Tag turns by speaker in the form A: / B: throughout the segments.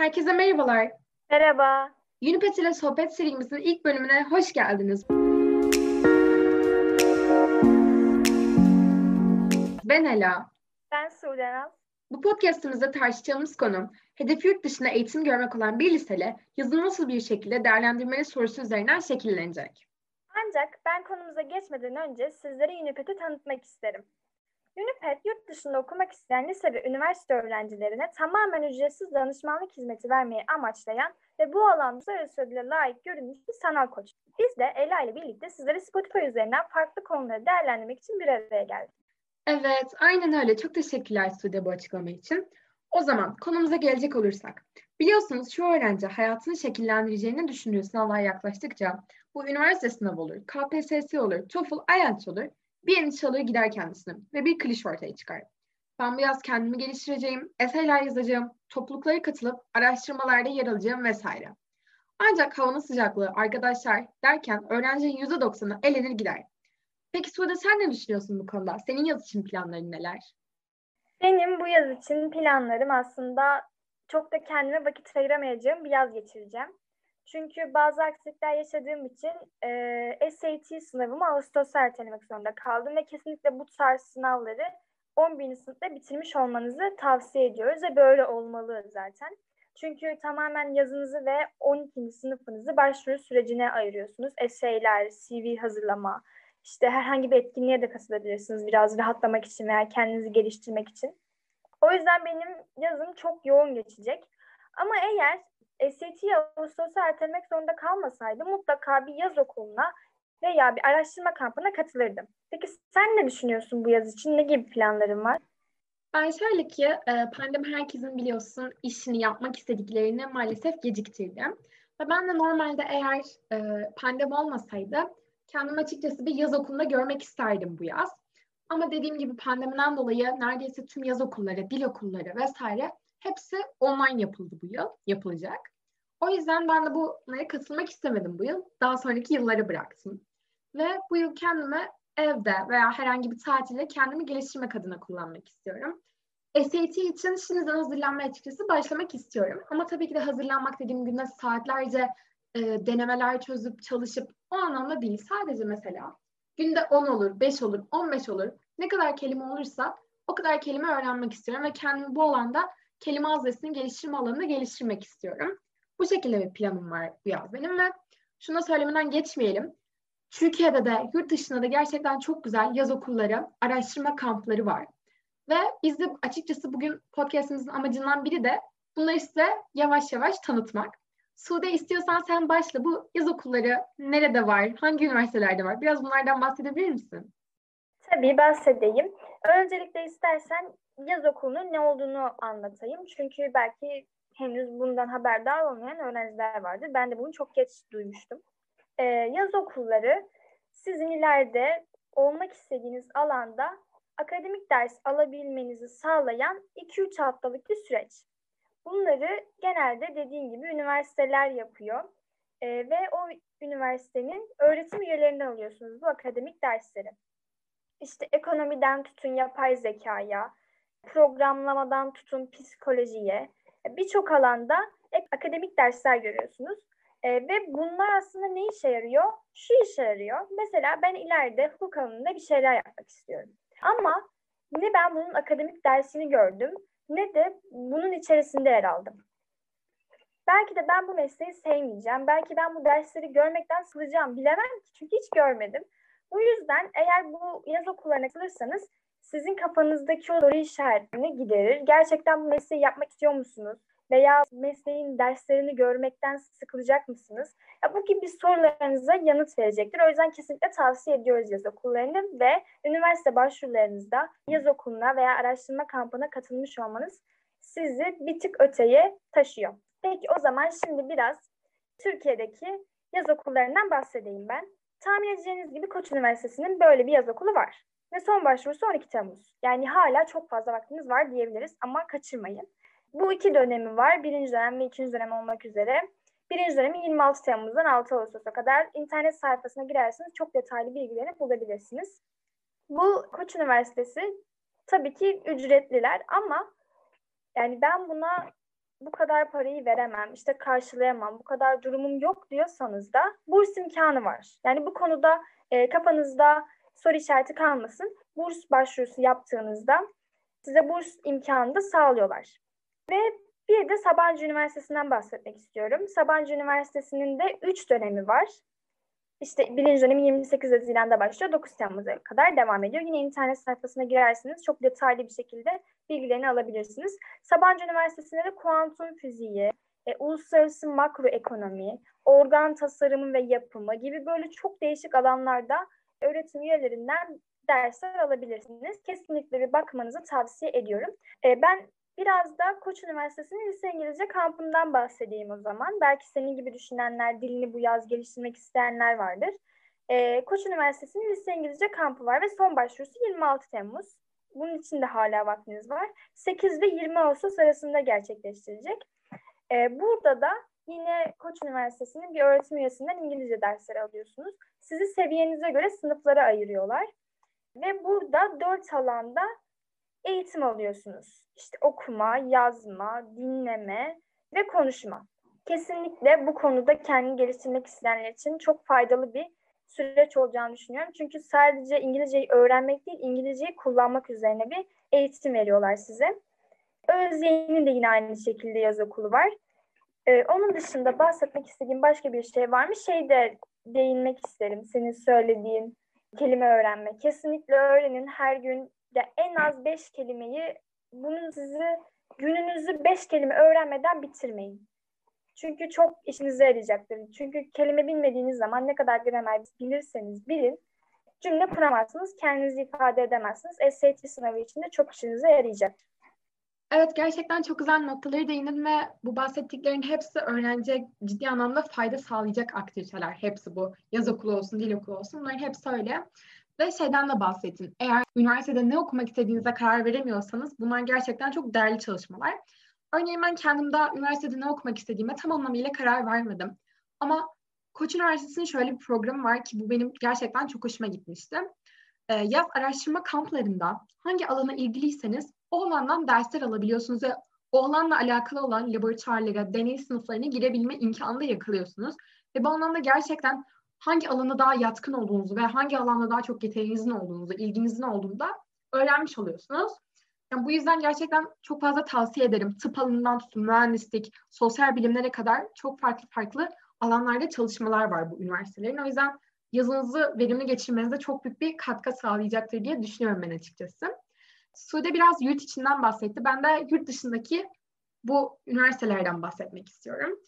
A: Herkese merhabalar.
B: Merhaba.
A: Unipet ile sohbet serimizin ilk bölümüne hoş geldiniz. Ben Ela.
B: Ben Sudenaz.
A: Bu podcastimizde tartışacağımız konu, hedefi yurt dışında eğitim görmek olan bir liseli yazını nasıl bir şekilde değerlendirmeli sorusu üzerinden şekillenecek.
B: Ancak ben konumuza geçmeden önce sizlere Unipet'i tanıtmak isterim. Uniped, yurt dışında okumak isteyen lise ve üniversite öğrencilerine tamamen ücretsiz danışmanlık hizmeti vermeyi amaçlayan ve bu alanda uluslararası ödüle layık görülmüş bir sanal koç. Biz de Ela ile birlikte sizlere Spotify üzerinden farklı konuları değerlendirmek için bir araya geldik.
A: Evet, aynen öyle. Çok teşekkürler Sude bu açıklama için. O zaman konumuza gelecek olursak. Biliyorsunuz şu öğrenci hayatını şekillendireceğini düşündüğü sınavlar yaklaştıkça bu üniversite sınavı olur, KPSS olur, TOEFL, IELTS olur bir endişe alır gider kendisine ve bir klişe ortaya çıkar. Ben bu yaz kendimi geliştireceğim, eserler yazacağım, topluluklara katılıp araştırmalarda yer alacağım vesaire. Ancak havanın sıcaklığı, arkadaşlar derken öğrencinin %90'ı elenir gider. Peki Sude sen ne düşünüyorsun bu konuda? Senin yaz için planların neler?
B: Benim bu yaz için planlarım aslında çok da kendime vakit ayıramayacağım bir yaz geçireceğim. Çünkü bazı aksilikler yaşadığım için e, SAT sınavımı Ağustos'a ertelemek zorunda kaldım ve kesinlikle bu tarz sınavları 11. sınıfta bitirmiş olmanızı tavsiye ediyoruz ve böyle olmalı zaten. Çünkü tamamen yazınızı ve 12. sınıfınızı başvuru sürecine ayırıyorsunuz. Eseyler, CV hazırlama, işte herhangi bir etkinliğe de katılabilirsiniz biraz rahatlamak için veya kendinizi geliştirmek için. O yüzden benim yazım çok yoğun geçecek. Ama eğer SAT'yi Ağustos'a ertelemek zorunda kalmasaydı mutlaka bir yaz okuluna veya bir araştırma kampına katılırdım. Peki sen ne düşünüyorsun bu yaz için? Ne gibi planların var?
A: Ben şöyle ki e, pandemi herkesin biliyorsun işini yapmak istediklerini maalesef geciktirdi. Ve ben de normalde eğer e, pandemi olmasaydı kendimi açıkçası bir yaz okulunda görmek isterdim bu yaz. Ama dediğim gibi pandemiden dolayı neredeyse tüm yaz okulları, dil okulları vesaire hepsi online yapıldı bu yıl, yapılacak. O yüzden ben de bunlara katılmak istemedim bu yıl. Daha sonraki yılları bıraktım. Ve bu yıl kendimi evde veya herhangi bir tatilde kendimi geliştirmek adına kullanmak istiyorum. SAT için şimdiden hazırlanmaya açıkçası başlamak istiyorum. Ama tabii ki de hazırlanmak dediğim günde saatlerce e, denemeler çözüp çalışıp o anlamda değil. Sadece mesela günde 10 olur, 5 olur, 15 olur. Ne kadar kelime olursa o kadar kelime öğrenmek istiyorum ve kendimi bu alanda kelime haznesini geliştirme alanında geliştirmek istiyorum. Bu şekilde bir planım var bu yaz benim ve şunu söylemeden geçmeyelim. Türkiye'de de yurt dışında da gerçekten çok güzel yaz okulları, araştırma kampları var. Ve biz de açıkçası bugün podcastimizin amacından biri de bunları size yavaş yavaş tanıtmak. Sude istiyorsan sen başla. Bu yaz okulları nerede var? Hangi üniversitelerde var? Biraz bunlardan bahsedebilir misin?
B: Tabii bahsedeyim. Öncelikle istersen yaz okulunun ne olduğunu anlatayım. Çünkü belki henüz bundan haberdar olmayan öğrenciler vardır. Ben de bunu çok geç duymuştum. Ee, yaz okulları sizin ileride olmak istediğiniz alanda akademik ders alabilmenizi sağlayan 2-3 haftalık bir süreç. Bunları genelde dediğim gibi üniversiteler yapıyor. Ee, ve o üniversitenin öğretim üyelerinden alıyorsunuz bu akademik dersleri. İşte ekonomiden tutun yapay zekaya, programlamadan tutun psikolojiye, birçok alanda akademik dersler görüyorsunuz. E, ve bunlar aslında ne işe yarıyor? Şu işe yarıyor. Mesela ben ileride hukuk alanında bir şeyler yapmak istiyorum. Ama ne ben bunun akademik dersini gördüm ne de bunun içerisinde yer aldım. Belki de ben bu mesleği sevmeyeceğim. Belki ben bu dersleri görmekten sıkılacağım. Bilemem ki çünkü hiç görmedim. Bu yüzden eğer bu yaz okullarına katılırsanız sizin kafanızdaki o soru işaretini giderir. Gerçekten bu mesleği yapmak istiyor musunuz? Veya mesleğin derslerini görmekten sıkılacak mısınız? Ya bu gibi sorularınıza yanıt verecektir. O yüzden kesinlikle tavsiye ediyoruz yaz okullarını ve üniversite başvurularınızda yaz okuluna veya araştırma kampına katılmış olmanız sizi bir tık öteye taşıyor. Peki o zaman şimdi biraz Türkiye'deki yaz okullarından bahsedeyim ben. Tahmin edeceğiniz gibi Koç Üniversitesi'nin böyle bir yaz okulu var. Ve son başvurusu 12 Temmuz. Yani hala çok fazla vaktiniz var diyebiliriz ama kaçırmayın. Bu iki dönemi var. Birinci dönem ve ikinci dönem olmak üzere. Birinci dönemi 26 Temmuz'dan 6 Ağustos'a kadar internet sayfasına girerseniz çok detaylı bilgileri bulabilirsiniz. Bu Koç Üniversitesi tabii ki ücretliler ama yani ben buna bu kadar parayı veremem, işte karşılayamam, bu kadar durumum yok diyorsanız da burs imkanı var. Yani bu konuda e, kafanızda soru işareti kalmasın. Burs başvurusu yaptığınızda size burs imkanı da sağlıyorlar. Ve bir de Sabancı Üniversitesi'nden bahsetmek istiyorum. Sabancı Üniversitesi'nin de 3 dönemi var. İşte birinci dönemi 28 Haziran'da başlıyor. 9 Temmuz'a kadar devam ediyor. Yine internet sayfasına girerseniz çok detaylı bir şekilde bilgilerini alabilirsiniz. Sabancı Üniversitesi'nde de kuantum fiziği, e, uluslararası makroekonomi, organ tasarımı ve yapımı gibi böyle çok değişik alanlarda öğretim üyelerinden dersler alabilirsiniz. Kesinlikle bir bakmanızı tavsiye ediyorum. E, ben Biraz da Koç Üniversitesi'nin lise İngilizce kampından bahsedeyim o zaman. Belki senin gibi düşünenler, dilini bu yaz geliştirmek isteyenler vardır. Ee, Koç Üniversitesi'nin lise İngilizce kampı var ve son başvurusu 26 Temmuz. Bunun için de hala vaktiniz var. 8 ve 20 Ağustos arasında gerçekleştirecek. Ee, burada da yine Koç Üniversitesi'nin bir öğretim üyesinden İngilizce dersleri alıyorsunuz. Sizi seviyenize göre sınıflara ayırıyorlar. Ve burada dört alanda eğitim alıyorsunuz. İşte okuma, yazma, dinleme ve konuşma. Kesinlikle bu konuda kendini geliştirmek isteyenler için çok faydalı bir süreç olacağını düşünüyorum. Çünkü sadece İngilizceyi öğrenmek değil, İngilizceyi kullanmak üzerine bir eğitim veriyorlar size. Özyeğin'in de yine aynı şekilde yaz okulu var. Ee, onun dışında bahsetmek istediğim başka bir şey var mı? Şey de değinmek isterim. Senin söylediğin kelime öğrenme. Kesinlikle öğrenin. Her gün ya en az beş kelimeyi bunun sizi gününüzü beş kelime öğrenmeden bitirmeyin. Çünkü çok işinize yarayacaktır. Çünkü kelime bilmediğiniz zaman ne kadar gramer bilirseniz bilin cümle kuramazsınız, kendinizi ifade edemezsiniz. SAT sınavı için de çok işinize yarayacak.
A: Evet gerçekten çok güzel noktaları değindin ve bu bahsettiklerin hepsi öğrenciye ciddi anlamda fayda sağlayacak aktiviteler. Hepsi bu. Yaz okulu olsun, dil okulu olsun bunların hepsi öyle. Ve şeyden de bahsettin. Eğer üniversitede ne okumak istediğinize karar veremiyorsanız bunlar gerçekten çok değerli çalışmalar. Örneğin ben kendim daha üniversitede ne okumak istediğime tam anlamıyla karar vermedim. Ama Koç Üniversitesi'nin şöyle bir programı var ki bu benim gerçekten çok hoşuma gitmişti. Ee, yaz araştırma kamplarında hangi alana ilgiliyseniz o alandan dersler alabiliyorsunuz ve o alanla alakalı olan laboratuvarlara, deney sınıflarına girebilme imkanı da yakalıyorsunuz. Ve bu anlamda gerçekten hangi alana daha yatkın olduğunuzu ve hangi alanda daha çok yeteneğinizin olduğunuzu, ilginizin olduğunu da öğrenmiş oluyorsunuz. Yani bu yüzden gerçekten çok fazla tavsiye ederim. Tıp alanından tutun, mühendislik, sosyal bilimlere kadar çok farklı farklı alanlarda çalışmalar var bu üniversitelerin. O yüzden yazınızı verimli geçirmenize çok büyük bir katkı sağlayacaktır diye düşünüyorum ben açıkçası. Sude biraz yurt içinden bahsetti. Ben de yurt dışındaki bu üniversitelerden bahsetmek istiyorum.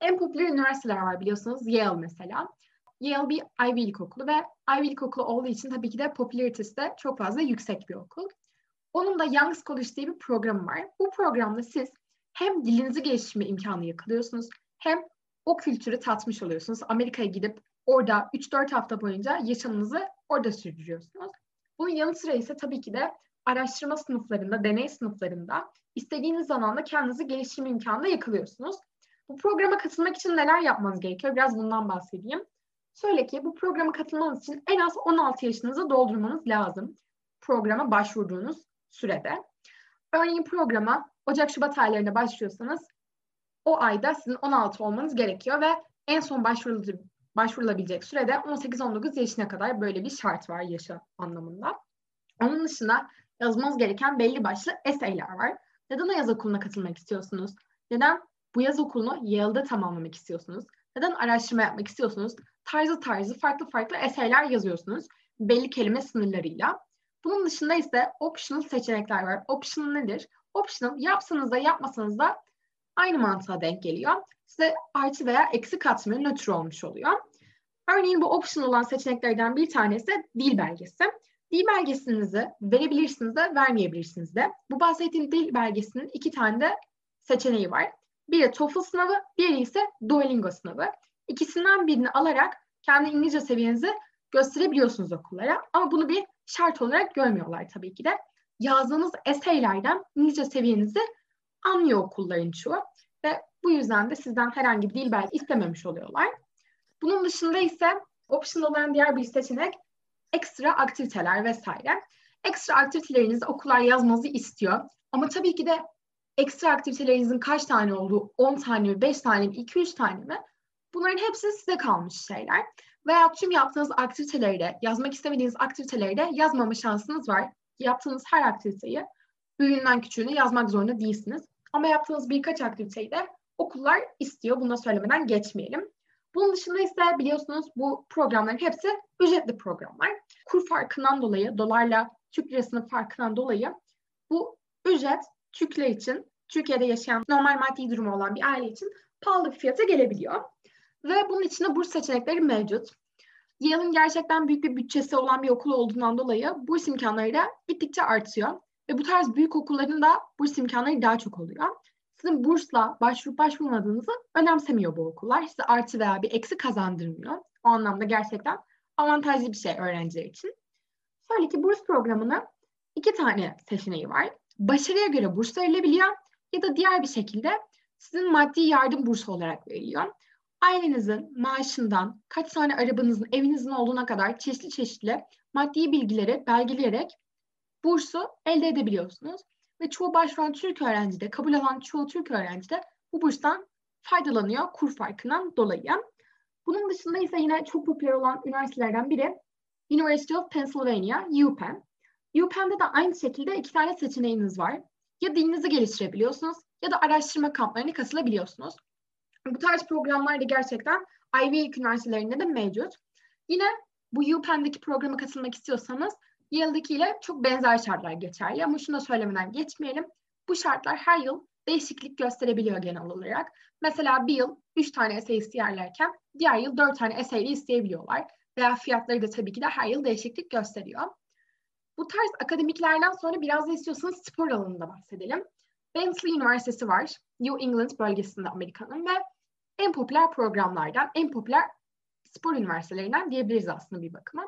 A: En popüler üniversiteler var biliyorsunuz. Yale mesela. Yale bir Ivy League okulu ve Ivy League okulu olduğu için tabii ki de popülaritesi de çok fazla yüksek bir okul. Onun da Young's College diye bir programı var. Bu programda siz hem dilinizi geliştirme imkanı yakalıyorsunuz hem o kültürü tatmış oluyorsunuz. Amerika'ya gidip orada 3-4 hafta boyunca yaşamınızı orada sürdürüyorsunuz. Bunun yanı sıra ise tabii ki de araştırma sınıflarında, deney sınıflarında istediğiniz alanda kendinizi geliştirme imkanı da yakalıyorsunuz. Bu programa katılmak için neler yapmanız gerekiyor? Biraz bundan bahsedeyim. Şöyle ki bu programa katılmanız için en az 16 yaşınızı doldurmanız lazım. Programa başvurduğunuz sürede. Örneğin programa Ocak-Şubat aylarında başlıyorsanız o ayda sizin 16 olmanız gerekiyor ve en son başvurulabilecek sürede 18-19 yaşına kadar böyle bir şart var yaşı anlamında. Onun dışında yazmanız gereken belli başlı eseyler var. Neden o yaz okuluna katılmak istiyorsunuz? Neden bu yaz okulunu Yale'da tamamlamak istiyorsunuz? Neden araştırma yapmak istiyorsunuz? Tarzı tarzı farklı farklı eserler yazıyorsunuz. Belli kelime sınırlarıyla. Bunun dışında ise optional seçenekler var. Optional nedir? Optional yapsanız da yapmasanız da aynı mantığa denk geliyor. Size artı veya eksi katmıyor, nötr olmuş oluyor. Örneğin bu optional olan seçeneklerden bir tanesi dil belgesi. Dil belgesinizi verebilirsiniz de vermeyebilirsiniz de. Bu bahsettiğim dil belgesinin iki tane de seçeneği var. Biri TOEFL sınavı, diğeri ise Duolingo sınavı. İkisinden birini alarak kendi İngilizce seviyenizi gösterebiliyorsunuz okullara. Ama bunu bir şart olarak görmüyorlar tabii ki de. Yazdığınız eseylerden İngilizce seviyenizi anlıyor okulların çoğu. Ve bu yüzden de sizden herhangi bir dil belgesi istememiş oluyorlar. Bunun dışında ise optional olan diğer bir seçenek ekstra aktiviteler vesaire. Ekstra aktivitelerinizi okullar yazmanızı istiyor. Ama tabii ki de ekstra aktivitelerinizin kaç tane olduğu, 10 tane mi, 5 tane mi, 2-3 tane mi? Bunların hepsi size kalmış şeyler. Veya tüm yaptığınız aktiviteleri de, yazmak istemediğiniz aktiviteleri de yazmama şansınız var. Yaptığınız her aktiviteyi büyüğünden küçüğüne yazmak zorunda değilsiniz. Ama yaptığınız birkaç aktiviteyi de okullar istiyor. Bunu söylemeden geçmeyelim. Bunun dışında ise biliyorsunuz bu programların hepsi ücretli programlar. Kur farkından dolayı, dolarla Türk lirasının farkından dolayı bu ücret Türkler için, Türkiye'de yaşayan normal maddi durumu olan bir aile için pahalı bir fiyata gelebiliyor. Ve bunun içinde burs seçenekleri mevcut. Yale'ın gerçekten büyük bir bütçesi olan bir okul olduğundan dolayı burs imkanları da gittikçe artıyor. Ve bu tarz büyük okulların da burs imkanları daha çok oluyor. Sizin bursla başvurup başvurmadığınızı önemsemiyor bu okullar. Size artı veya bir eksi kazandırmıyor. O anlamda gerçekten avantajlı bir şey öğrenciler için. Şöyle ki burs programının iki tane seçeneği var. Başarıya göre burs verilebiliyor ya da diğer bir şekilde sizin maddi yardım bursu olarak veriliyor. Ailenizin maaşından kaç tane arabanızın, evinizin olduğuna kadar çeşitli çeşitli maddi bilgileri belgeleyerek bursu elde edebiliyorsunuz. Ve çoğu başvuran Türk öğrenci de, kabul alan çoğu Türk öğrenci de bu burstan faydalanıyor kur farkından dolayı. Bunun dışında ise yine çok popüler olan üniversitelerden biri University of Pennsylvania, UPenn. UPenn'de de aynı şekilde iki tane seçeneğiniz var. Ya dilinizi geliştirebiliyorsunuz ya da araştırma kamplarına katılabiliyorsunuz. Bu tarz programlar da gerçekten Ivy League üniversitelerinde de mevcut. Yine bu UPenn'deki programa katılmak istiyorsanız Yale'dekiyle çok benzer şartlar geçerli ama şunu da söylemeden geçmeyelim. Bu şartlar her yıl değişiklik gösterebiliyor genel olarak. Mesela bir yıl 3 tane essay isteyerlerken diğer yıl 4 tane essay isteyebiliyorlar. Veya fiyatları da tabii ki de her yıl değişiklik gösteriyor. Bu tarz akademiklerden sonra biraz da istiyorsanız spor alanında bahsedelim. Bentley Üniversitesi var. New England bölgesinde Amerika'nın ve en popüler programlardan, en popüler spor üniversitelerinden diyebiliriz aslında bir bakıma.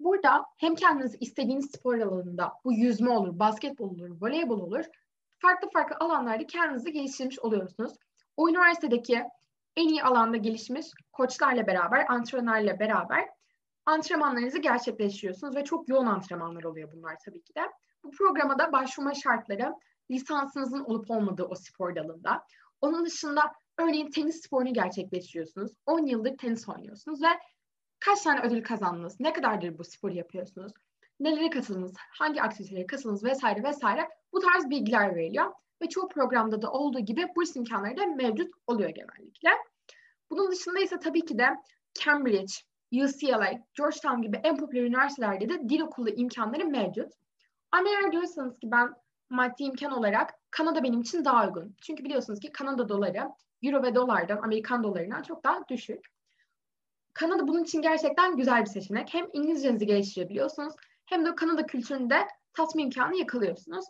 A: Burada hem kendiniz istediğiniz spor alanında, bu yüzme olur, basketbol olur, voleybol olur, farklı farklı alanlarda kendinizi geliştirmiş oluyorsunuz. O üniversitedeki en iyi alanda gelişmiş koçlarla beraber, antrenörlerle beraber antrenmanlarınızı gerçekleştiriyorsunuz ve çok yoğun antrenmanlar oluyor bunlar tabii ki de. Bu programa da başvurma şartları lisansınızın olup olmadığı o spor dalında. Onun dışında örneğin tenis sporunu gerçekleştiriyorsunuz. 10 yıldır tenis oynuyorsunuz ve kaç tane ödül kazandınız? Ne kadardır bu sporu yapıyorsunuz? Nelere katıldınız? Hangi aktivitelere katıldınız? Vesaire vesaire. Bu tarz bilgiler veriliyor. Ve çoğu programda da olduğu gibi burs imkanları da mevcut oluyor genellikle. Bunun dışında ise tabii ki de Cambridge, UCLA, Georgetown gibi en popüler üniversitelerde de dil okulu imkanları mevcut. Ama eğer diyorsanız ki ben maddi imkan olarak Kanada benim için daha uygun. Çünkü biliyorsunuz ki Kanada doları Euro ve dolardan, Amerikan dolarından çok daha düşük. Kanada bunun için gerçekten güzel bir seçenek. Hem İngilizcenizi geliştirebiliyorsunuz hem de Kanada kültüründe tatma imkanı yakalıyorsunuz.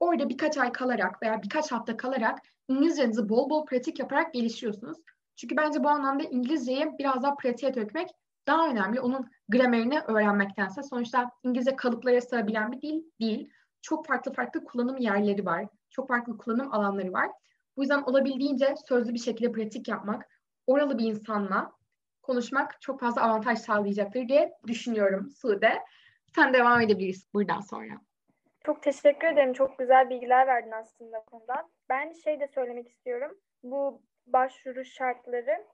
A: Orada birkaç ay kalarak veya birkaç hafta kalarak İngilizcenizi bol bol pratik yaparak geliştiriyorsunuz. Çünkü bence bu anlamda İngilizceyi biraz daha pratiğe dökmek daha önemli. Onun gramerini öğrenmektense sonuçta İngilizce kalıplara sığabilen bir dil değil. Çok farklı farklı kullanım yerleri var. Çok farklı kullanım alanları var. Bu yüzden olabildiğince sözlü bir şekilde pratik yapmak, oralı bir insanla konuşmak çok fazla avantaj sağlayacaktır diye düşünüyorum Sude. Sen devam edebilirsin buradan sonra.
B: Çok teşekkür ederim. Çok güzel bilgiler verdin aslında konudan. Ben şey de söylemek istiyorum. Bu başvuru şartları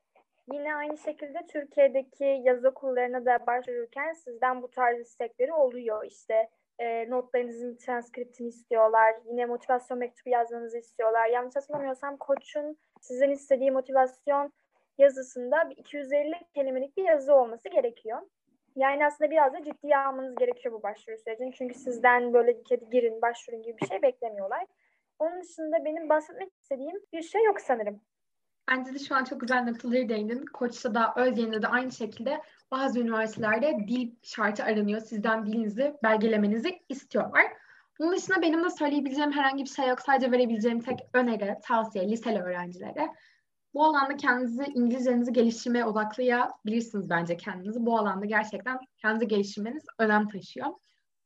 B: yine aynı şekilde Türkiye'deki yaz okullarına da başvururken sizden bu tarz istekleri oluyor. İşte e, notlarınızın transkriptini istiyorlar. Yine motivasyon mektubu yazmanızı istiyorlar. Yanlış hatırlamıyorsam koçun sizden istediği motivasyon yazısında 250 kelimelik bir yazı olması gerekiyor. Yani aslında biraz da ciddiye almanız gerekiyor bu başvuru sürecini. Çünkü sizden böyle kedi girin, başvurun gibi bir şey beklemiyorlar. Onun dışında benim bahsetmek istediğim bir şey yok sanırım.
A: Bence de şu an çok güzel noktaları değindin. Koç'ta da, Özyeğin'de de aynı şekilde bazı üniversitelerde dil şartı aranıyor. Sizden dilinizi belgelemenizi istiyorlar. Bunun dışında benim de söyleyebileceğim herhangi bir şey yok. Sadece verebileceğim tek öneri, tavsiye liseli öğrencilere. Bu alanda kendinizi, İngilizcenizi geliştirmeye odaklayabilirsiniz bence kendinizi. Bu alanda gerçekten kendinizi geliştirmeniz önem taşıyor.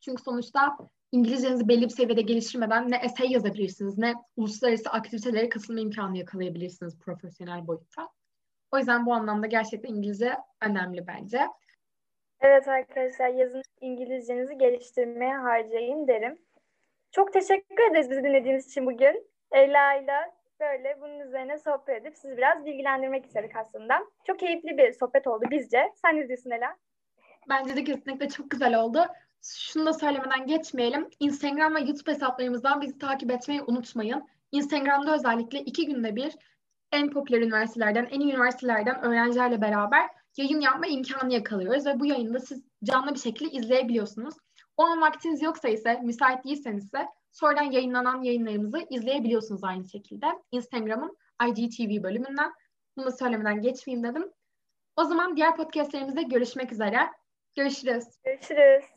A: Çünkü sonuçta İngilizcenizi belli bir seviyede geliştirmeden ne essay yazabilirsiniz ne uluslararası aktivitelere katılma imkanı yakalayabilirsiniz profesyonel boyutta. O yüzden bu anlamda gerçekten İngilizce önemli bence.
B: Evet arkadaşlar yazın İngilizcenizi geliştirmeye harcayın derim. Çok teşekkür ederiz bizi dinlediğiniz için bugün. Ela ile böyle bunun üzerine sohbet edip sizi biraz bilgilendirmek istedik aslında. Çok keyifli bir sohbet oldu bizce. Sen ne diyorsun Ela?
A: Bence de kesinlikle çok güzel oldu. Şunu da söylemeden geçmeyelim. Instagram ve YouTube hesaplarımızdan bizi takip etmeyi unutmayın. Instagram'da özellikle iki günde bir en popüler üniversitelerden, en iyi üniversitelerden öğrencilerle beraber yayın yapma imkanı yakalıyoruz ve bu yayını da siz canlı bir şekilde izleyebiliyorsunuz. O an vaktiniz yoksa ise, müsait değilseniz ise sonradan yayınlanan yayınlarımızı izleyebiliyorsunuz aynı şekilde. Instagram'ın IGTV bölümünden. Bunu söylemeden geçmeyeyim dedim. O zaman diğer podcastlerimizde görüşmek üzere. Görüşürüz.
B: Görüşürüz.